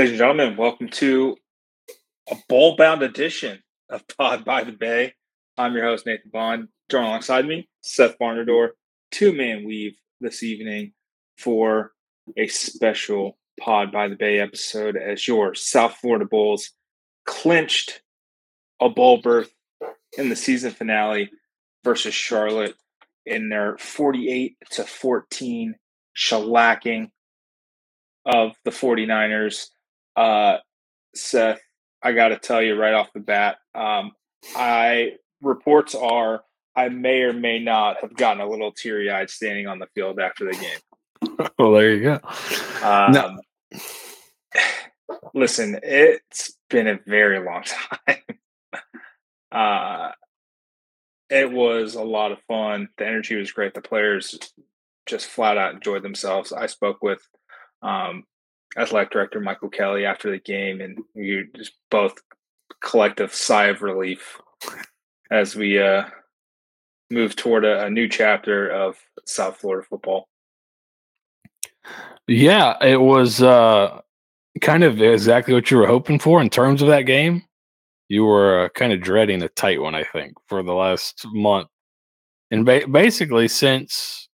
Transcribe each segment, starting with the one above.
Ladies and gentlemen, welcome to a bowl bound edition of Pod by the Bay. I'm your host, Nathan Bond. Join alongside me, Seth Barnador, two man weave this evening for a special Pod by the Bay episode as your South Florida Bulls clinched a bowl berth in the season finale versus Charlotte in their 48 to 14 shellacking of the 49ers. Uh, Seth, I got to tell you right off the bat, um, I reports are I may or may not have gotten a little teary eyed standing on the field after the game. well, there you go. Um, no. Listen, it's been a very long time. uh, it was a lot of fun. The energy was great. The players just flat out enjoyed themselves. I spoke with um, athletic director Michael Kelly after the game, and you just both collective sigh of relief as we uh, move toward a, a new chapter of South Florida football. Yeah, it was uh, kind of exactly what you were hoping for in terms of that game. You were uh, kind of dreading a tight one, I think, for the last month, and ba- basically since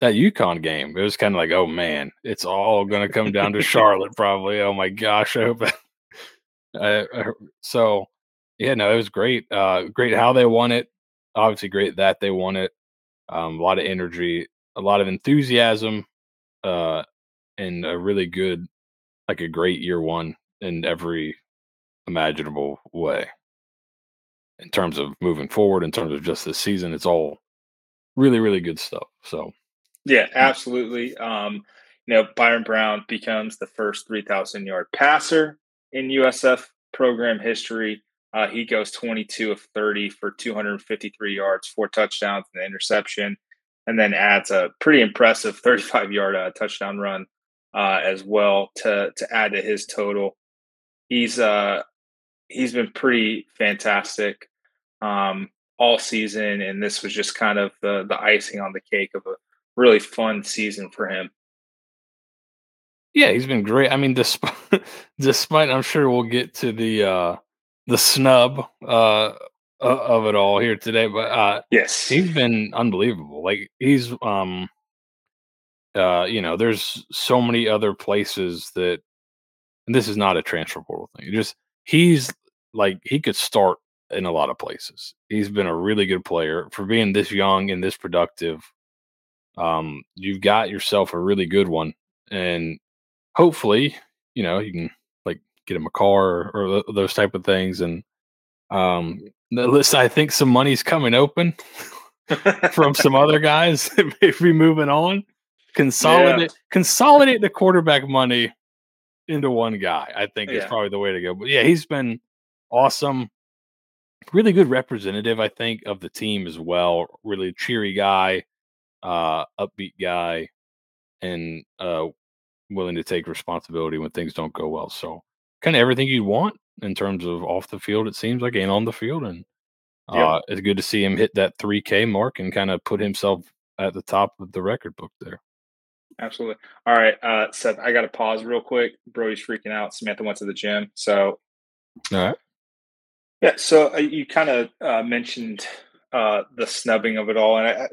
that UConn game, it was kind of like, oh man, it's all going to come down to Charlotte, probably. Oh my gosh, I hope. uh, so, yeah, no, it was great. Uh, great how they won it. Obviously, great that they won it. Um, a lot of energy, a lot of enthusiasm, uh, and a really good, like a great year one in every imaginable way. In terms of moving forward, in terms of just this season, it's all really, really good stuff. So yeah, absolutely. Um, you know, Byron Brown becomes the first 3,000 yard passer in USF program history. Uh, he goes 22 of 30 for 253 yards, four touchdowns, and an interception, and then adds a pretty impressive 35 yard uh, touchdown run uh, as well to to add to his total. He's uh he's been pretty fantastic um, all season, and this was just kind of the the icing on the cake of a really fun season for him. Yeah, he's been great. I mean, despite despite I'm sure we'll get to the uh the snub uh of it all here today, but uh yes, he's been unbelievable. Like he's um uh you know, there's so many other places that this is not a transfer portal thing. Just he's like he could start in a lot of places. He's been a really good player for being this young and this productive um, you've got yourself a really good one, and hopefully, you know, you can like get him a car or, or those type of things. And um, list, I think some money's coming open from some other guys that may be moving on. Consolidate, yeah. consolidate the quarterback money into one guy. I think yeah. is probably the way to go. But yeah, he's been awesome. Really good representative, I think, of the team as well. Really cheery guy uh, upbeat guy, and uh, willing to take responsibility when things don't go well. So, kind of everything you'd want in terms of off the field, it seems like, and on the field. And uh, yep. it's good to see him hit that 3K mark and kind of put himself at the top of the record book there. Absolutely. All right, uh, Seth, I got to pause real quick. Brody's freaking out. Samantha went to the gym. So, all right. Yeah. So uh, you kind of uh, mentioned uh, the snubbing of it all, and I,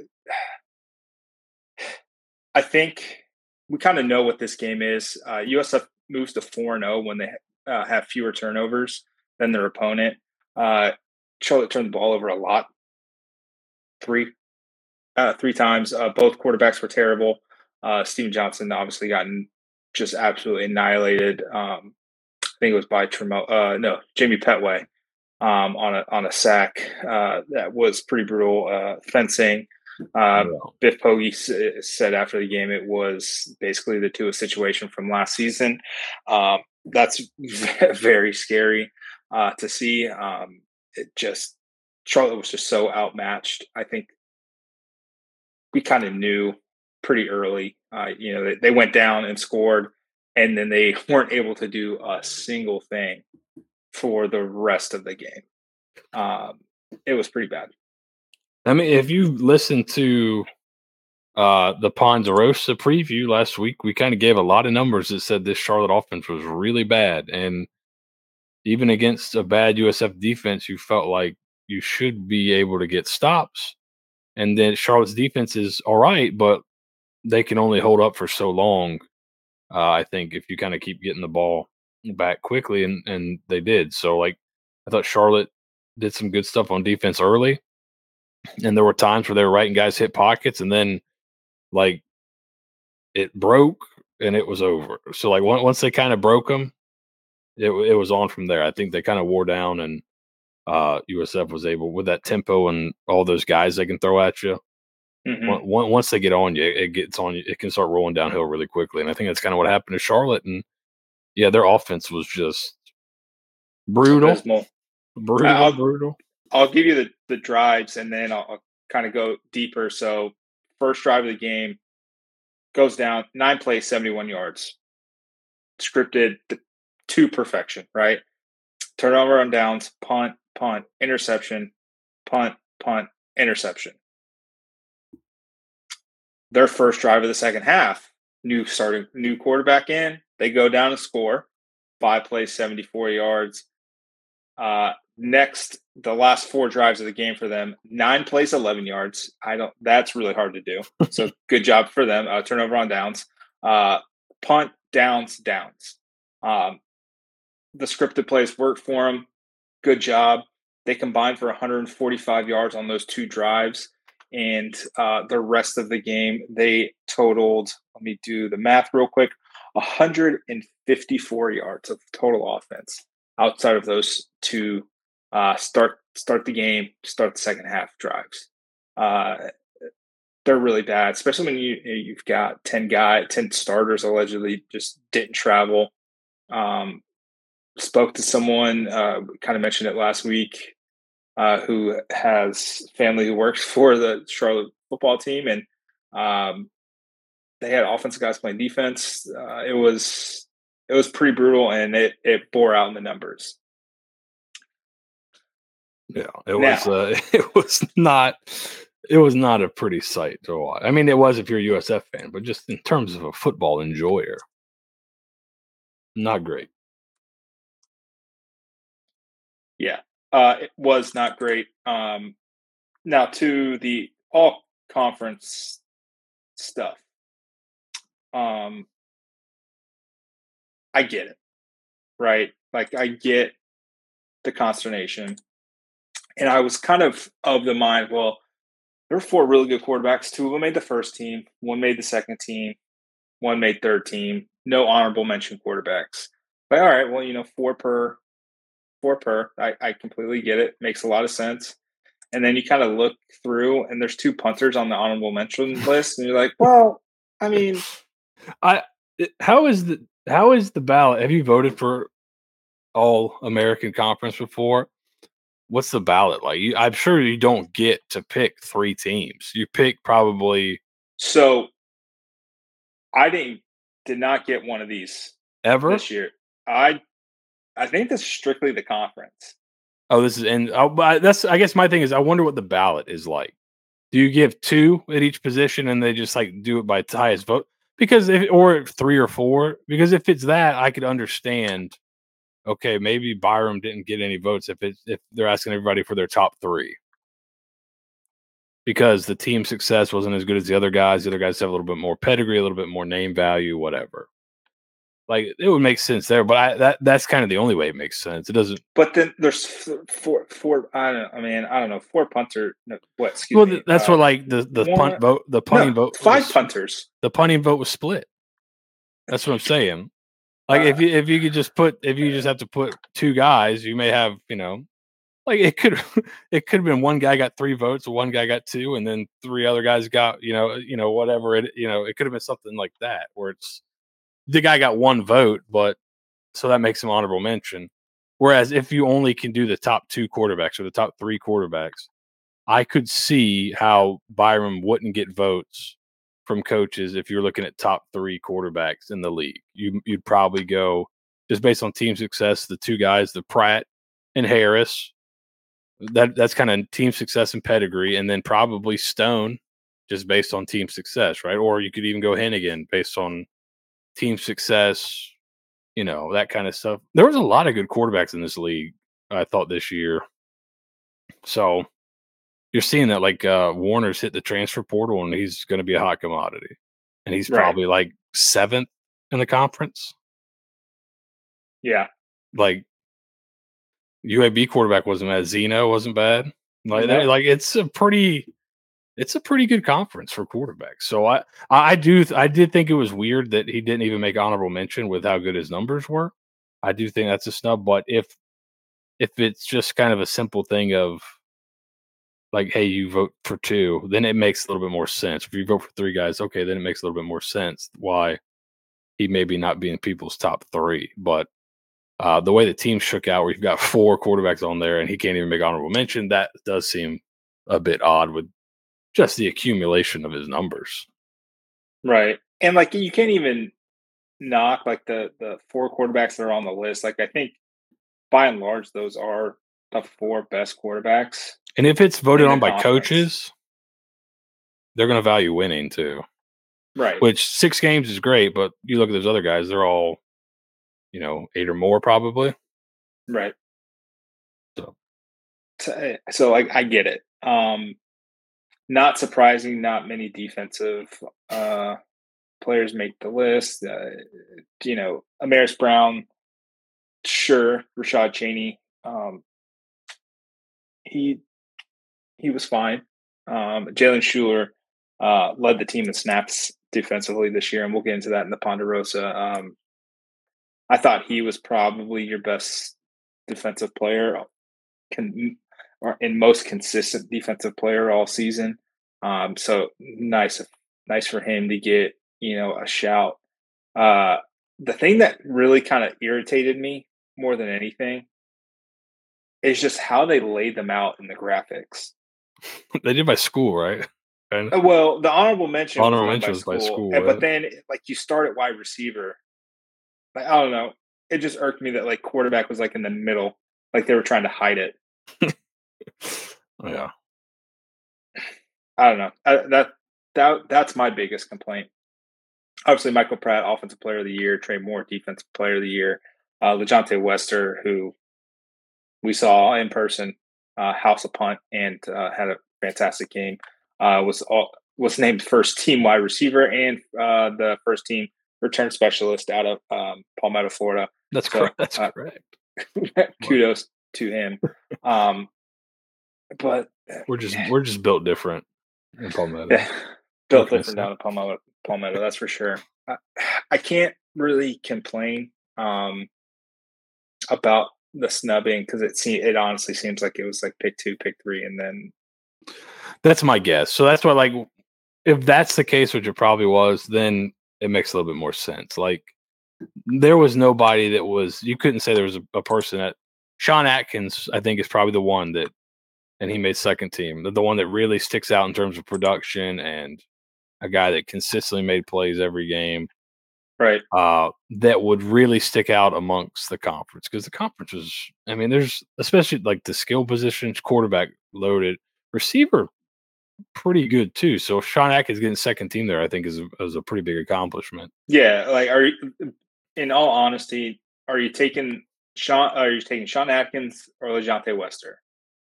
I think we kind of know what this game is. Uh, USF moves to 4 0 when they uh, have fewer turnovers than their opponent. Uh, Charlotte turned the ball over a lot. Three, uh, three times. Uh, both quarterbacks were terrible. Uh, Steven Johnson obviously gotten just absolutely annihilated. Um, I think it was by Tremo, uh, no, Jamie Petway um, on a on a sack that was pretty brutal. Uh, fencing, um, Biff Poggi said after the game it was basically the Tua situation from last season. Um, that's very scary uh, to see. Um, it just Charlotte was just so outmatched. I think we kind of knew pretty early. Uh, you know, they, they went down and scored, and then they weren't able to do a single thing for the rest of the game. Um, it was pretty bad. I mean, if you listen to uh, the Ponderosa preview last week, we kind of gave a lot of numbers that said this Charlotte offense was really bad. And even against a bad USF defense, you felt like you should be able to get stops. And then Charlotte's defense is all right, but they can only hold up for so long. Uh, I think if you kind of keep getting the ball back quickly, and and they did. So like, I thought Charlotte did some good stuff on defense early, and there were times where they were writing guys hit pockets, and then like it broke and it was over. So like once they kind of broke them, it it was on from there. I think they kind of wore down, and uh, USF was able with that tempo and all those guys they can throw at you. Mm-hmm. Once they get on you, it gets on you. It can start rolling downhill really quickly, and I think that's kind of what happened to Charlotte. And yeah, their offense was just brutal, brutal, brutal. I'll give you the the drives, and then I'll, I'll kind of go deeper. So, first drive of the game goes down nine plays, seventy one yards, scripted to perfection. Right, turnover on downs, punt, punt, interception, punt, punt, interception. Their first drive of the second half, new starting new quarterback in, they go down and score, five plays, 74 yards. Uh, next, the last four drives of the game for them, nine plays, 11 yards. I don't, that's really hard to do. So good job for them. Uh, turnover on downs, uh, punt, downs, downs. Um, the scripted plays worked for them. Good job. They combined for 145 yards on those two drives. And uh, the rest of the game, they totaled, let me do the math real quick 154 yards of total offense outside of those two uh, start start the game, start the second half drives. Uh, they're really bad, especially when you you've got ten guy, ten starters allegedly just didn't travel. Um, spoke to someone, uh, kind of mentioned it last week, uh, who has family who works for the Charlotte football team, and um, they had offensive guys playing defense. Uh, it was it was pretty brutal, and it it bore out in the numbers. Yeah, it now, was. Uh, it was not. It was not a pretty sight to watch. I mean, it was if you're a USF fan, but just in terms of a football enjoyer, not great. Yeah, uh, it was not great. Um, now to the all conference stuff. Um, I get it, right? Like I get the consternation, and I was kind of of the mind. Well, there were four really good quarterbacks. Two of them made the first team. One made the second team. One made third team. No honorable mention quarterbacks. But all right, well, you know, four per, four per. I, I completely get it. Makes a lot of sense. And then you kind of look through, and there's two punters on the honorable mention list, and you're like, well, I mean, I how is the how is the ballot? Have you voted for all American Conference before? What's the ballot like? You, I'm sure you don't get to pick three teams. You pick probably. So, I didn't did not get one of these ever this year. I I think this is strictly the conference. Oh, this is and oh, that's I guess my thing is I wonder what the ballot is like. Do you give two at each position and they just like do it by highest vote? because if or three or four because if it's that i could understand okay maybe byron didn't get any votes if it's if they're asking everybody for their top three. Because the team success wasn't as good as the other guys the other guys have a little bit more pedigree a little bit more name value whatever. Like it would make sense there but i that that's kind of the only way it makes sense. It doesn't but then there's four four i don't i mean i don't know four punter what excuse well me, that's uh, what like the the one, punt vote the punting no, vote five was, punters. the punting vote was split. That's what i'm saying like uh, if you if you could just put if you just have to put two guys you may have you know like it could it could have been one guy got three votes one guy got two and then three other guys got you know you know whatever it you know it could have been something like that where it's the guy got one vote, but so that makes him honorable mention. Whereas if you only can do the top two quarterbacks or the top three quarterbacks, I could see how Byron wouldn't get votes from coaches if you're looking at top three quarterbacks in the league. You, would probably go just based on team success, the two guys, the Pratt and Harris. That that's kind of team success and pedigree, and then probably Stone just based on team success, right? Or you could even go Henigan based on team success, you know, that kind of stuff. There was a lot of good quarterbacks in this league, I thought this year. So you're seeing that like uh Warner's hit the transfer portal and he's going to be a hot commodity. And he's Right. probably like seventh in the conference. Yeah. Like UAB quarterback wasn't bad. Zeno wasn't bad. Like No. that, like it's a pretty it's a pretty good conference for quarterbacks. So I I do I did think it was weird that he didn't even make honorable mention with how good his numbers were. I do think that's a snub, but if if it's just kind of a simple thing of like, hey, you vote for two, then it makes a little bit more sense. If you vote for three guys, okay, then it makes a little bit more sense why he maybe not being people's top three. But uh, the way the team shook out, where you've got four quarterbacks on there and he can't even make honorable mention, that does seem a bit odd with just the accumulation of his numbers. Right. And like you can't even knock like the the four quarterbacks that are on the list. Like I think by and large those are the four best quarterbacks. And if it's voted on by conference. coaches, they're going to value winning too. Right. Which six games is great, but you look at those other guys; they're all, you know, eight or more probably. Right. So. So, so like I get it. Um not surprising, not many defensive uh players make the list. Uh, you know, Amaris Brown, sure, Rashad Cheney. Um he he was fine. Um Jhalyn Shuler uh led the team in snaps defensively this year, and we'll get into that in the Ponderosa. Um I thought he was probably your best defensive player can or in most consistent defensive player all season. Um, so nice, nice for him to get you know a shout. Uh, the thing that really kind of irritated me more than anything is just how they laid them out in the graphics. they did by school, right? And Uh, Well, the honorable mention, Honorable mention was by school, and- yeah. but then like you start at wide receiver. Like I don't know, it just irked me that like quarterback was like in the middle, like they were trying to hide it. yeah, I don't know. I, that that that's my biggest complaint. Obviously, Michael Pratt, offensive player of the year. Trey Moore, defensive player of the year. Uh, LaJohntay Wester, who we saw in person, uh, house a punt and uh, had a fantastic game. Uh, was all, was named first team wide receiver and uh, the first team return specialist out of um, Palmetto, Florida. that's So, correct. That's uh, correct. Kudos to him. Um, but We're just we're just built different in Palmetto. Yeah, built different say? down in Palmetto, Palmetto, that's for sure. I, I can't really complain um, about the snubbing because it se- it honestly seems like it was like pick two, pick three, and then That's my guess. So that's why, like, if that's the case, which it probably was, then it makes a little bit more sense. Like, there was nobody that was. You couldn't say there was a, a person that Sean Atkins. I think is probably the one that, and he made second team. The, the one that really sticks out in terms of production and a guy that consistently made plays every game. Right, Uh, that would really stick out amongst the conference because the conference is. I mean, there's especially like the skill positions, quarterback loaded, receiver pretty good too. So Sean Atkins getting second team there, I think is a, is a pretty big accomplishment. yeah. Like, are you? In all honesty, are you taking Sean? Are you taking Sean Atkins or LaJohntay Wester?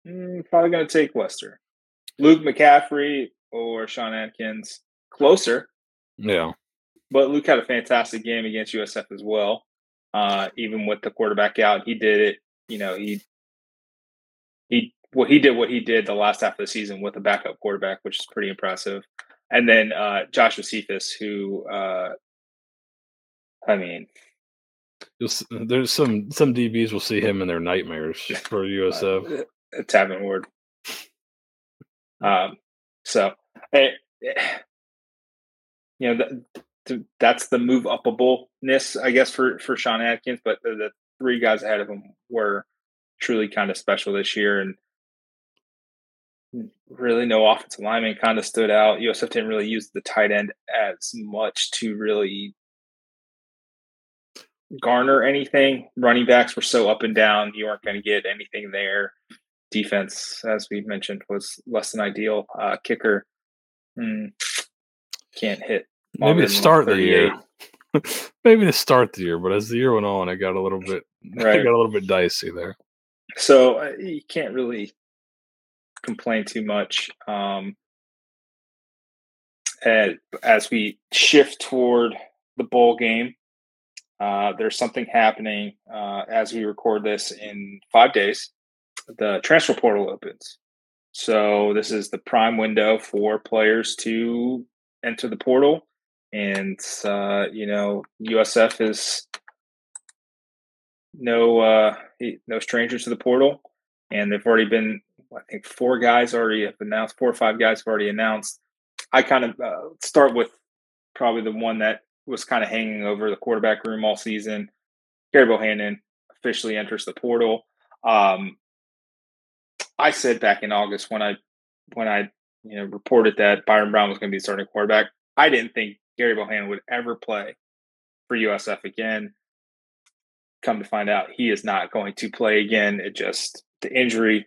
Mm, probably going to take Wester. Luke McCaffrey or Sean Atkins? Closer. Yeah, But Luke had a fantastic game against USF as well. Uh, even with the quarterback out, he did it. You know, he he well, he did what he did the last half of the season with a backup quarterback, which is pretty impressive. And then uh, Joshua Cephas, who uh, I mean, there's some some DBs will see him in their nightmares for USF. uh, Tavin Ward. Um, so, eh, eh, you know, th- that's the move upableness, I guess, for for Sean Atkins. But the, the three guys ahead of him were truly kind of special this year, and really no offensive lineman kind of stood out. USF didn't really use the tight end as much to really garner anything. Running backs were so up and down; you weren't going to get anything there defense, as we mentioned, was less than ideal. Uh, kicker Mm. Can't hit. Maybe to start the year. Maybe to start the year, but as the year went on, it got a little bit right. got a little bit dicey there. So uh, you can't really complain too much. Um, and as we shift toward the bowl game, uh, there's something happening uh, as we record this in five days. The transfer portal opens. So this is the prime window for players to enter the portal. And, uh, you know, USF is no uh, no stranger to the portal. And they've already been, I think, four guys already have announced, four or five guys have already announced. I kind of uh, start with probably the one that was kind of hanging over the quarterback room all season. Gerry Bohanon officially enters the portal. Um, I said back in August when I when I you know reported that Byron Brown was going to be starting quarterback, I didn't think Gerry Bohanon would ever play for USF again. Come to find out, he is not going to play again. It just the injury.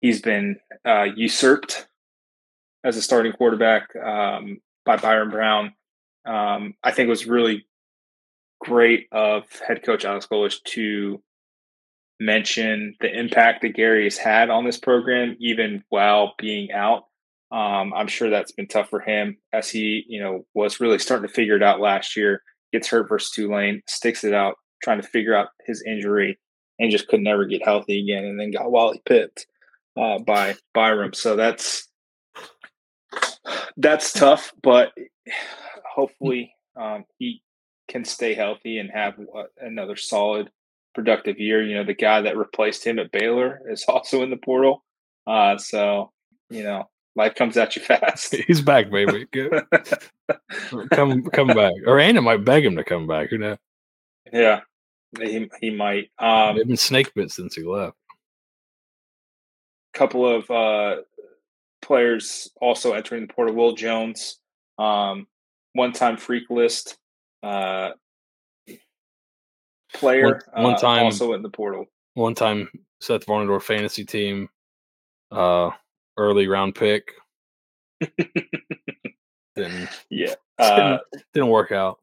He's been uh, usurped as a starting quarterback um, by Byron Brown. Um, I think it was really great of head coach Alex Golesh to mention the impact that Gary has had on this program, even while being out. Um, I'm sure that's been tough for him as he, you know, was really starting to figure it out last year. Gets hurt versus Tulane, sticks it out, trying to figure out his injury, and just could never get healthy again. And then got Wally pipped uh, by Byron. So that's that's tough, but hopefully um, he can stay healthy and have another solid, productive year. You know, the guy that replaced him at Baylor is also in the portal. Uh, so, you know, life comes at you fast. He's back, baby. come, come back. Aranda might beg him to come back. Who knows? Yeah, he he might. Um, They've been snake bit since he left. Couple of uh, players also entering the portal. Will Jones, um, one-time freak list uh, player, one, one uh, time uh, also in the portal. One time Seth Varnador fantasy team, uh, early round pick. didn't, yeah, uh, didn't, didn't work out.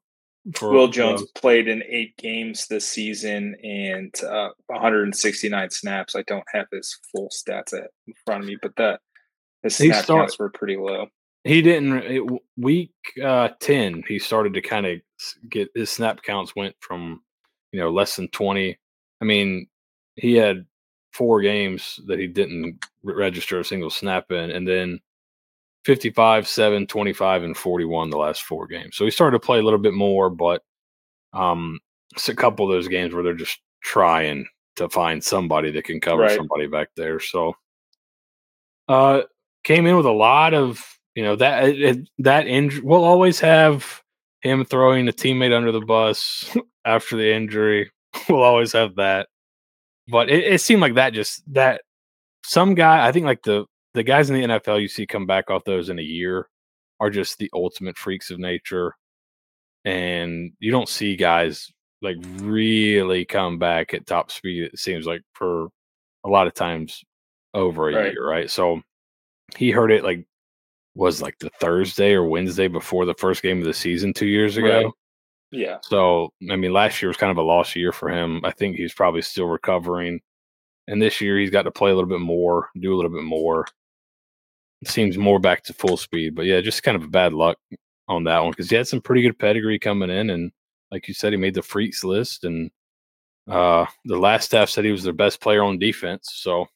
For, Will Jones uh, played in eight games this season and uh, 169 snaps. I don't have his full stats at in front of me, but that his snap start, counts were pretty low. He didn't it, week uh, ten. He started to kind of get his snap counts went from you know less than twenty. I mean, he had four games that he didn't register a single snap in, and then 55, 7, 25, and 41 the last four games. So he started to play a little bit more, but um, it's a couple of those games where they're just trying to find somebody that can cover right. somebody back there. So uh, came in with a lot of you know that it, that injury. We'll always have him throwing a teammate under the bus after the injury. We'll always have that, but it, it seemed like that just that some guy. I think like the the guys in the NFL you see come back off those in a year are just the ultimate freaks of nature, and you don't see guys like really come back at top speed. It seems like for a lot of times over a right. year, right? So he heard it like was like the Thursday or Wednesday before the first game of the season two years ago. Right. Yeah. So I mean, last year was kind of a lost year for him. I think he's probably still recovering, and this year he's got to play a little bit more, do a little bit more. It seems more back to full speed, but yeah, just kind of a bad luck on that one because he had some pretty good pedigree coming in, and like you said, he made the freaks list, and uh, the last staff said he was their best player on defense. So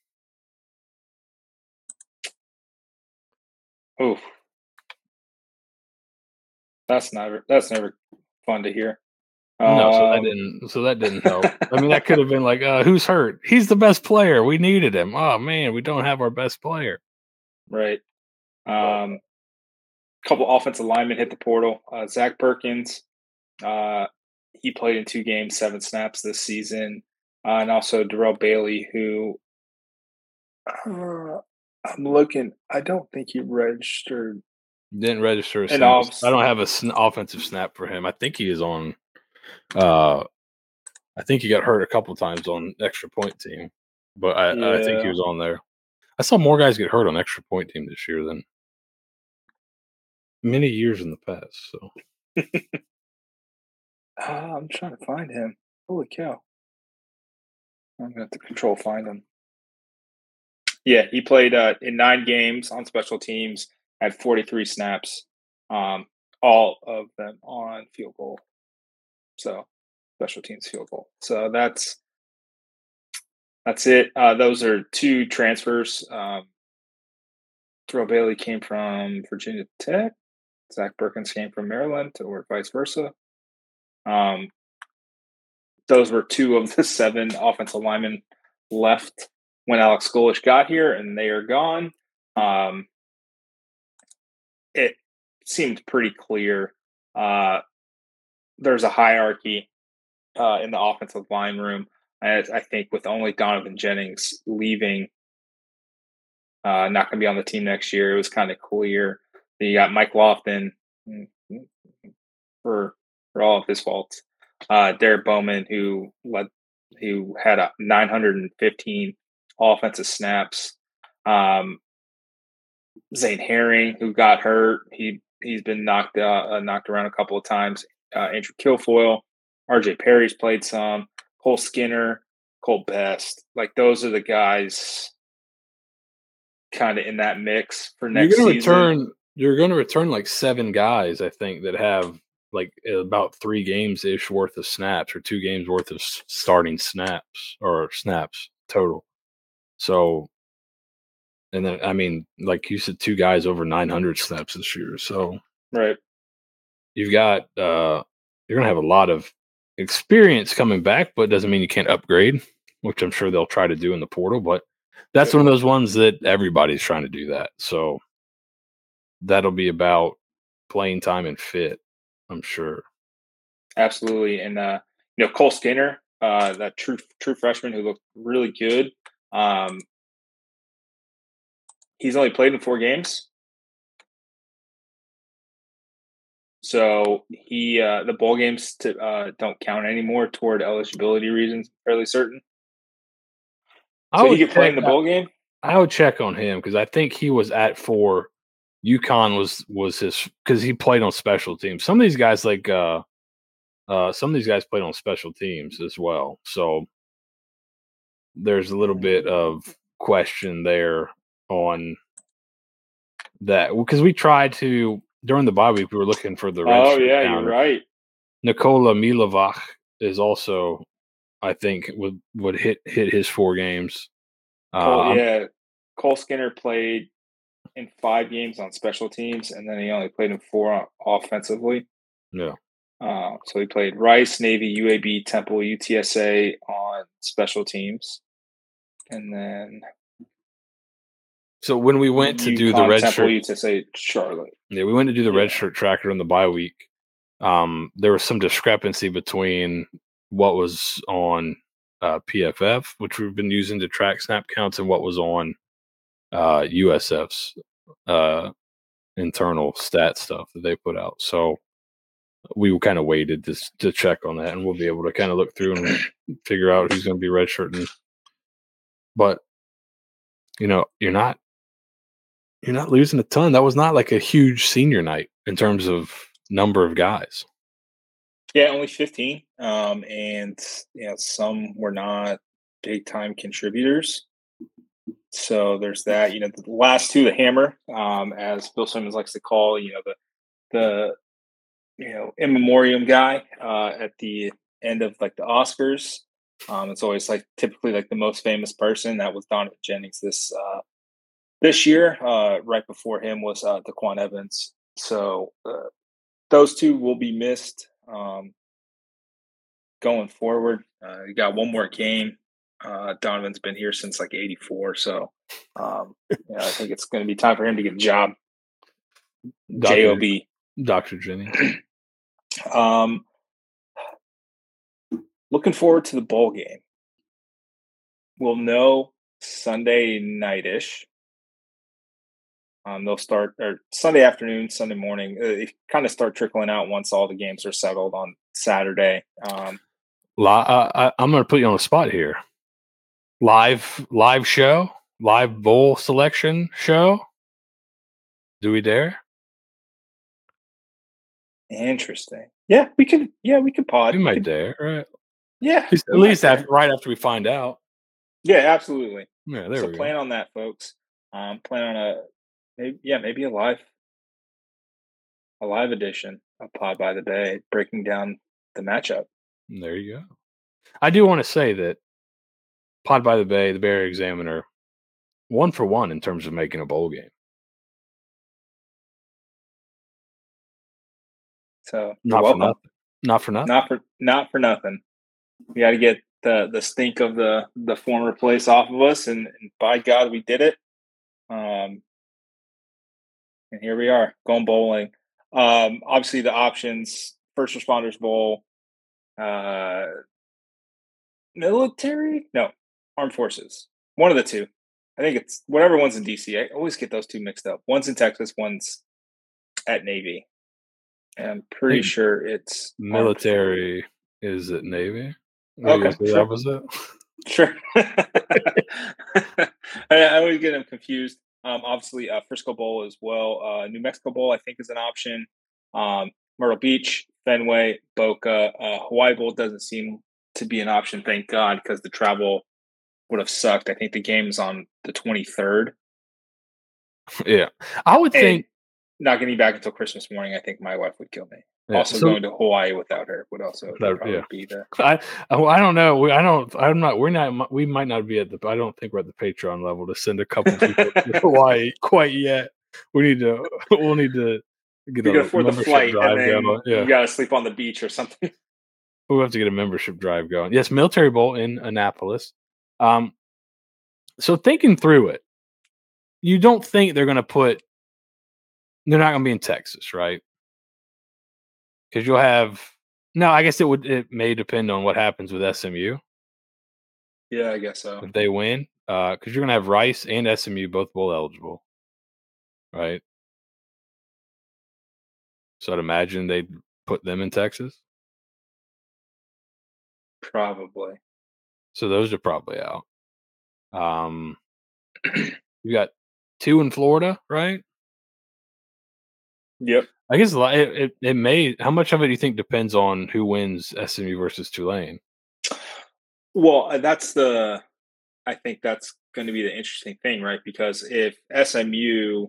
Oh, that's never that's never fun to hear. No, so that um, didn't. So that didn't help. I mean, that could have been like, uh, "Who's hurt? He's the best player. We needed him. Oh man, we don't have our best player." Right. Um, couple offensive linemen hit the portal. Uh, Zach Perkins, uh, he played in two games, seven snaps this season, uh, and also Darrell Bailey, who uh, I'm looking. I don't think he registered. Didn't register. A off- I don't have a sn- offensive snap for him. I think he is on. Uh, I think he got hurt a couple times on extra point team, but I, yeah. I think he was on there. I saw more guys get hurt on extra point team this year than many years in the past. So uh, I'm trying to find him. Holy cow! I'm gonna have to control find him. Yeah, he played uh, in nine games on special teams, had 43 snaps, um, all of them on field goal. So special teams field goal. So that's that's it. Uh, those are two transfers. Um, Terrell Bailey came from Virginia Tech. Zach Perkins came from Maryland, or vice versa. Um, those were two of the seven offensive linemen left when Alex Golesh got here, and they are gone. Um, it seemed pretty clear. Uh, there's a hierarchy uh, in the offensive line room. I, I think with only Donovan Jennings leaving, uh, not going to be on the team next year, it was kind of clear. You got Mike Lofton mm, mm, for for all of his faults. Uh, Derek Bowman, who led, who had a 915 offensive snaps. Um, Zane Herring, who got hurt, he he's been knocked uh, uh, knocked around a couple of times. Uh, Andrew Kilfoyle, R.J. Perry's played some. Cole Skinner, Cole Best, like those are the guys, kind of in that mix for next you're gonna season. Return, you're going to return like seven guys, I think, that have like about three games ish worth of snaps or two games worth of starting snaps or snaps total. So, and then I mean, like you said, two guys over 900 snaps this year. So, right, you've got uh, you're gonna have a lot of experience coming back, but doesn't mean you can't upgrade, which I'm sure they'll try to do in the portal. But that's one of those ones that everybody's trying to do that. So that'll be about playing time and fit, I'm sure. Absolutely, and uh, you know Cole Skinner, uh, that true true freshman who looked really good. Um, he's only played in four games. So he uh, the bowl games to, uh, don't count anymore toward eligibility reasons. Fairly certain. I so he could play in the bowl game. I would check on him because I think he was at four. UConn was was his because he played on special teams. Some of these guys like uh uh some of these guys played on special teams as well. So there's a little bit of question there on that because we tried to during the bye week we were looking for the oh yeah counter. you're right Nikola Milovac is also I think would would hit hit his four games. Cole, um, yeah, Cole Skinner played in five games on special teams, and then he only played in four offensively. Yeah. Uh, so he played Rice, Navy, UAB, Temple, UTSA on special teams, and then. So when we went to do the red shirt, UTSA, Charlotte. Yeah, we went to do the yeah. red shirt tracker in the bye week. Um, there was some discrepancy between what was on uh, PFF, which we've been using to track snap counts, and what was on uh, USF's uh, internal stat stuff that they put out. So we kind of waited to to check on that, and we'll be able to kind of look through and figure out who's going to be red redshirting. But you know, you're not you're not losing a ton. That was not like a huge senior night in terms of number of guys. Yeah, only 15. Um, and you know, some were not big time contributors. So there's that. You know, the last two, the hammer, um, as Bill Simmons likes to call, you know, the the you know, in memoriam guy uh, at the end of like the Oscars. Um, it's always like typically like the most famous person. That was Donovan Jennings this uh, this year. Uh, right before him was uh, Daquan Evans. So uh, those two will be missed um, going forward. Uh, you got one more game. Uh, Donovan's been here since like '84, so um, yeah, I think it's going to be time for him to get a job. Job, Doctor Jenny. um, looking forward to the bowl game. We'll know Sunday nightish um, they'll start or Sunday afternoon, Sunday morning. Uh, they kind of start trickling out once all the games are settled on Saturday. Um, uh, I, I'm going to put you on the spot here. Live, live show, live bowl selection show. Do we dare? Interesting. Yeah, we could. Yeah, we could pod. We might could, dare, right? Yeah, at least after, right after we find out. Yeah, absolutely. Yeah, there so we plan on that, folks. Um, plan on a maybe, yeah, maybe a live, a live edition of Pod by the Bay, breaking down the matchup. There you go. I do want to say that Pod by the Bay, the Bear Examiner, one for one in terms of making a bowl game. So not for nothing. Not for nothing. Not for not for nothing. We got to get the the stink of the the former place off of us, and, and by God, we did it. Um, and here we are going bowling. Um, obviously, the options: First Responders Bowl, uh, military, no, armed forces. One of the two. I think it's whatever one's in DC. I always get those two mixed up. One's in Texas, one's at Navy. And I'm pretty sure it's military. Is it Navy? Okay, the sure. opposite. Sure. I, I always get them confused. Um, obviously, uh, Frisco Bowl as well. Uh, New Mexico Bowl, I think, is an option. Um, Myrtle Beach, Fenway, Boca, uh, Hawaii Bowl doesn't seem to be an option. Thank God, because the travel would have sucked. I think the game's on the twenty third. Yeah, I would And think. not getting back until Christmas morning. I think my wife would kill me. Yeah, also, so- going to Hawaii without her would also That- probably yeah. be the I oh, I don't know. We, I don't. I'm not. We're not. We might not be at the. I don't think we're at the Patreon level to send a couple people to Hawaii quite yet. We need to. We'll need to get you a afford the flight drive and then going. Yeah, you got to sleep on the beach or something. we'll have to get a membership drive going. Yes, military bowl in Annapolis. Um, so thinking through it, you don't think they're going to put? They're not going to be in Texas, right? Because you'll have. No, I guess it would. It may depend on what happens with SMU. yeah, I guess so. if they win, because you're gonna have Rice and SMU both bowl eligible, right? So I'd imagine they'd put them in Texas. Probably. So those are probably out. Um, you got two in Florida, right? Yep. I guess it, it it may. How much of it do you think depends on who wins SMU versus Tulane? Well, uh, that's the. I think that's going to be the interesting thing, right? Because if SMU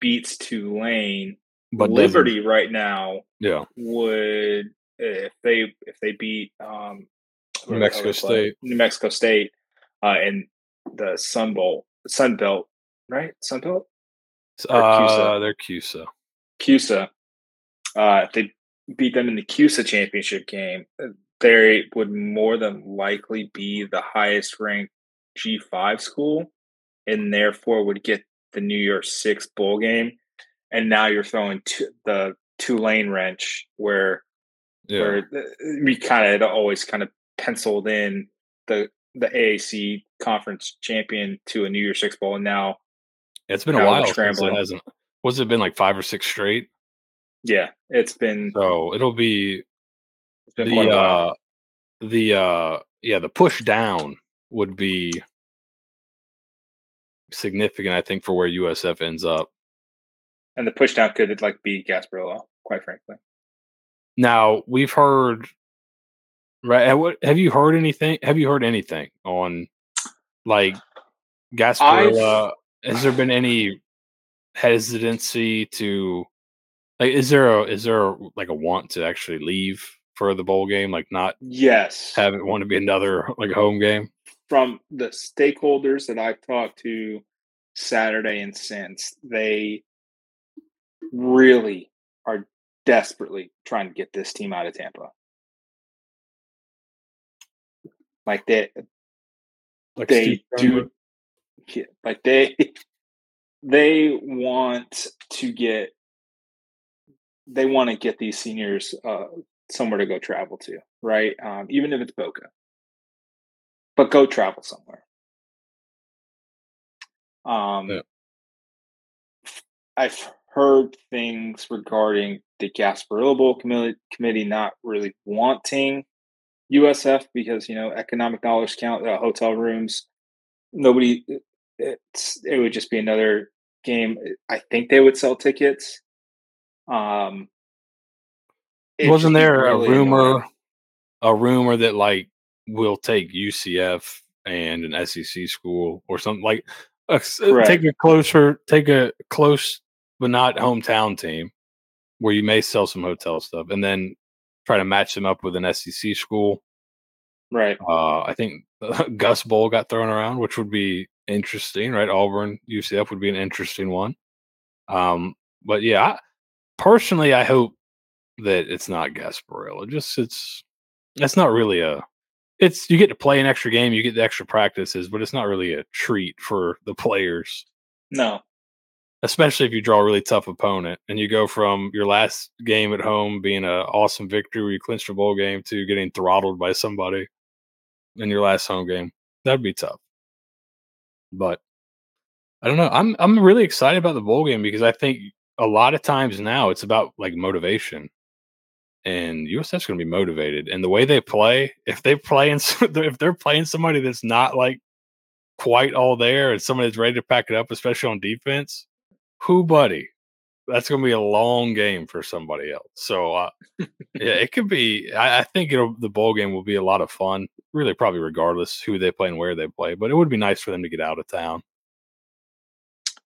beats Tulane, But doesn't- Liberty right now yeah, would if they if they beat um New Mexico who they play? State. New Mexico State, uh, and the Sun Bowl, Sun Belt, right? Sun Belt, uh, CUSA. they're CUSA. CUSA. Uh, if they beat them in the CUSA championship game, they would more than likely be the highest ranked G5 school and therefore would get the New Year Six bowl game. And now you're throwing t- the Tulane wrench where Yeah, where we kind of always kind of penciled in the the AAC conference champion to a New Year Six bowl, and now it's been a while since it scrambling. hasn't. What's it been like five or six straight? yeah, it's been, So it'll be it's been quite the uh the uh yeah the push down would be significant i think for where usf ends up and the push down could like be Gasparilla, quite frankly. now we've heard right have what- have you heard anything have you heard anything on like Gasparilla? has there been any hesitancy to like is there a is there a, like a want to actually leave for the bowl game? Like not Yes, have it want to be another like home game? From the stakeholders that I've talked to Saturday and since, they really are desperately trying to get this team out of Tampa. Like they like they Steve do yeah, like they they want to get they want to get these seniors uh somewhere to go travel to right? Um even if it's boca. But go travel somewhere. Um Yeah. i've heard things regarding the gasparilla bowl committee committee not really wanting usf because you know economic dollars count uh, hotel rooms. Nobody it's it would just be another game i think they would sell tickets um Wasn't there really a rumor, annoying. a rumor that like we'll take UCF and an SEC school or something like uh, take a closer, take a close but not hometown team where you may sell some hotel stuff, and then try to match them up with an SEC school. Right. Uh, I think Gus Bowl got thrown around, which would be interesting, right? Auburn, UCF would be an interesting one. Um, but yeah, I, personally, I hope that it's not Gasparilla. Just it's that's not really a. It's you get to play an extra game, you get the extra practices, but it's not really a treat for the players. No, especially if you draw a really tough opponent and you go from your last game at home being an awesome victory where you clinched a bowl game to getting throttled by somebody in your last home game. That'd be tough. But I don't know. I'm I'm really excited about the bowl game because I think a lot of times now it's about like motivation. And USF's going to be motivated, and the way they play, if they play and if they're playing somebody that's not like quite all there, and somebody that's ready to pack it up, especially on defense, who buddy that's going to be a long game for somebody else so uh, yeah it could be I, I, think it'll the bowl game will be a lot of fun really probably regardless who they play and where they play but it would be nice for them to get out of town.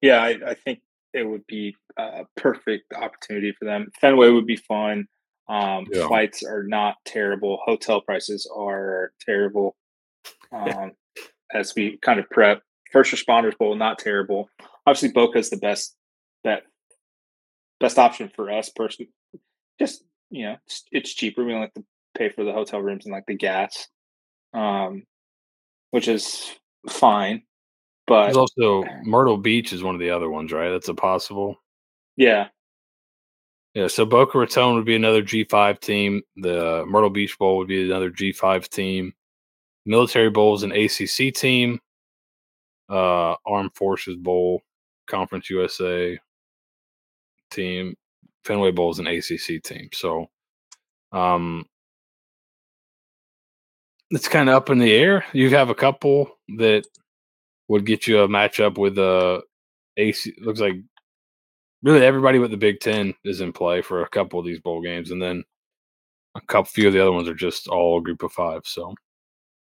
Yeah i, I think it would be a perfect opportunity for them. Fenway would be fun um, yeah. flights are not terrible hotel prices are terrible um, as we kind of prep first responders bowl not terrible. Obviously boca is the best that best option for us personally. Just you know, it's, it's cheaper. We don't have to pay for the hotel rooms and like the gas, um, which is fine. But There's also Myrtle Beach is one of the other ones, right? That's a possible. Yeah. Yeah, so Boca Raton would be another G5 team. The Myrtle Beach Bowl would be another G5 team. Military Bowl is an ACC team. Uh, Armed Forces Bowl, Conference USA, team. Fenway Bowl is an ACC team. So um, it's kind of up in the air. You have a couple that would get you a matchup with a uh, AC. Looks like really everybody but the Big Ten is in play for a couple of these bowl games, and then a couple few of the other ones are just all a group of five. So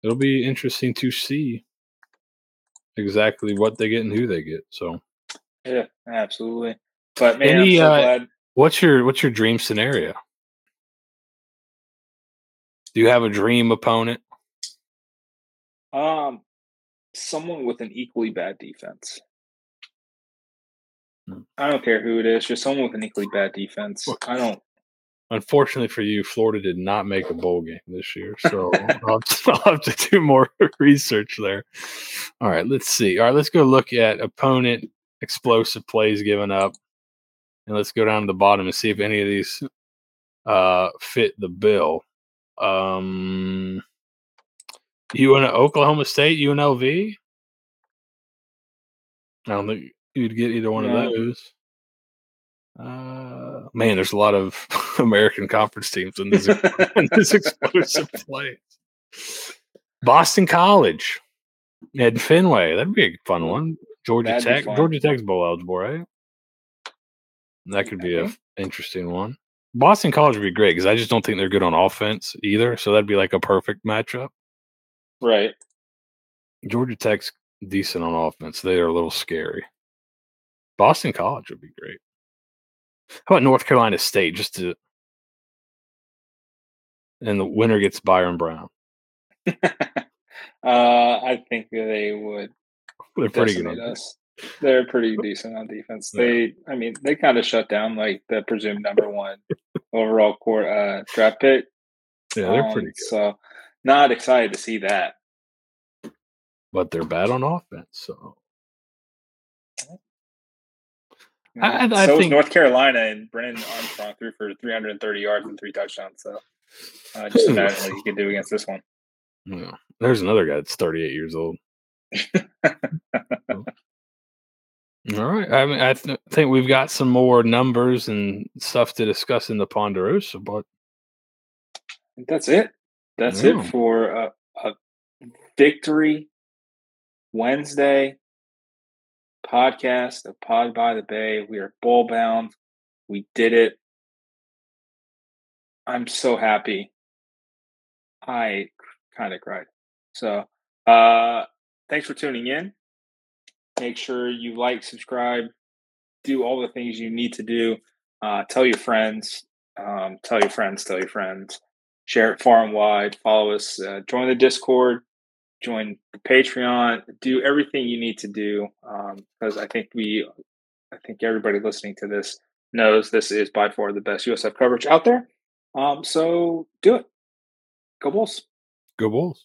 it'll be interesting to see exactly what they get and who they get. So yeah, absolutely. But man, Any, so uh, what's your what's your dream scenario? Do you have a dream opponent? Um, someone with an equally bad defense. Hmm. I don't care who it is, just someone with an equally bad defense. I don't. Unfortunately for you, Florida did not make a bowl game this year, so I'll, I'll have to do more research there. All right, let's see. All right, let's go look at opponent explosive plays given up. And let's go down to the bottom and see if any of these uh, fit the bill. Um, you in Oklahoma State, UNLV? I don't think you'd get either one of those. Uh, man, there's a lot of American Conference teams in this, in this explosive play. Boston College Ed Fenway. That'd be a fun one. Georgia That'd Tech. Georgia Tech's bowl eligible, right? That could be an interesting one. Boston College would be great because I just don't think they're good on offense either. So that'd be like a perfect matchup. Right. Georgia Tech's decent on offense. They are a little scary. Boston College would be great. How about North Carolina State? Just to and the winner gets Byron Brown. uh, I think they would. They're pretty good. Us. They're pretty decent on defense. They, I mean, they kind of shut down like the presumed number one overall court uh, draft pick. Yeah, they're um, pretty good. So, not excited to see that. But they're bad on offense. So, I, I, so think North Carolina and Brennan Armstrong threw for 330 yards and three touchdowns. So, uh, just imagine what you could do against this one. Yeah, there's another guy that's 38 years old. All right. I mean, I th- think we've got some more numbers and stuff to discuss in the Ponderosa, but that's it. That's yeah. it for a, a, victory Wednesday podcast of Pod by the Bay. We are bowl bound. We did it. I'm so happy. I kind of cried. So, uh, thanks for tuning in. Make sure you like, subscribe, do all the things you need to do. Uh, tell your friends, um, tell your friends, tell your friends, share it far and wide. Follow us, uh, join the Discord, join the Patreon, do everything you need to do because um, I think we, I think everybody listening to this knows this is by far the best USF coverage out there. Um, so do it. Go Bulls. Go Bulls.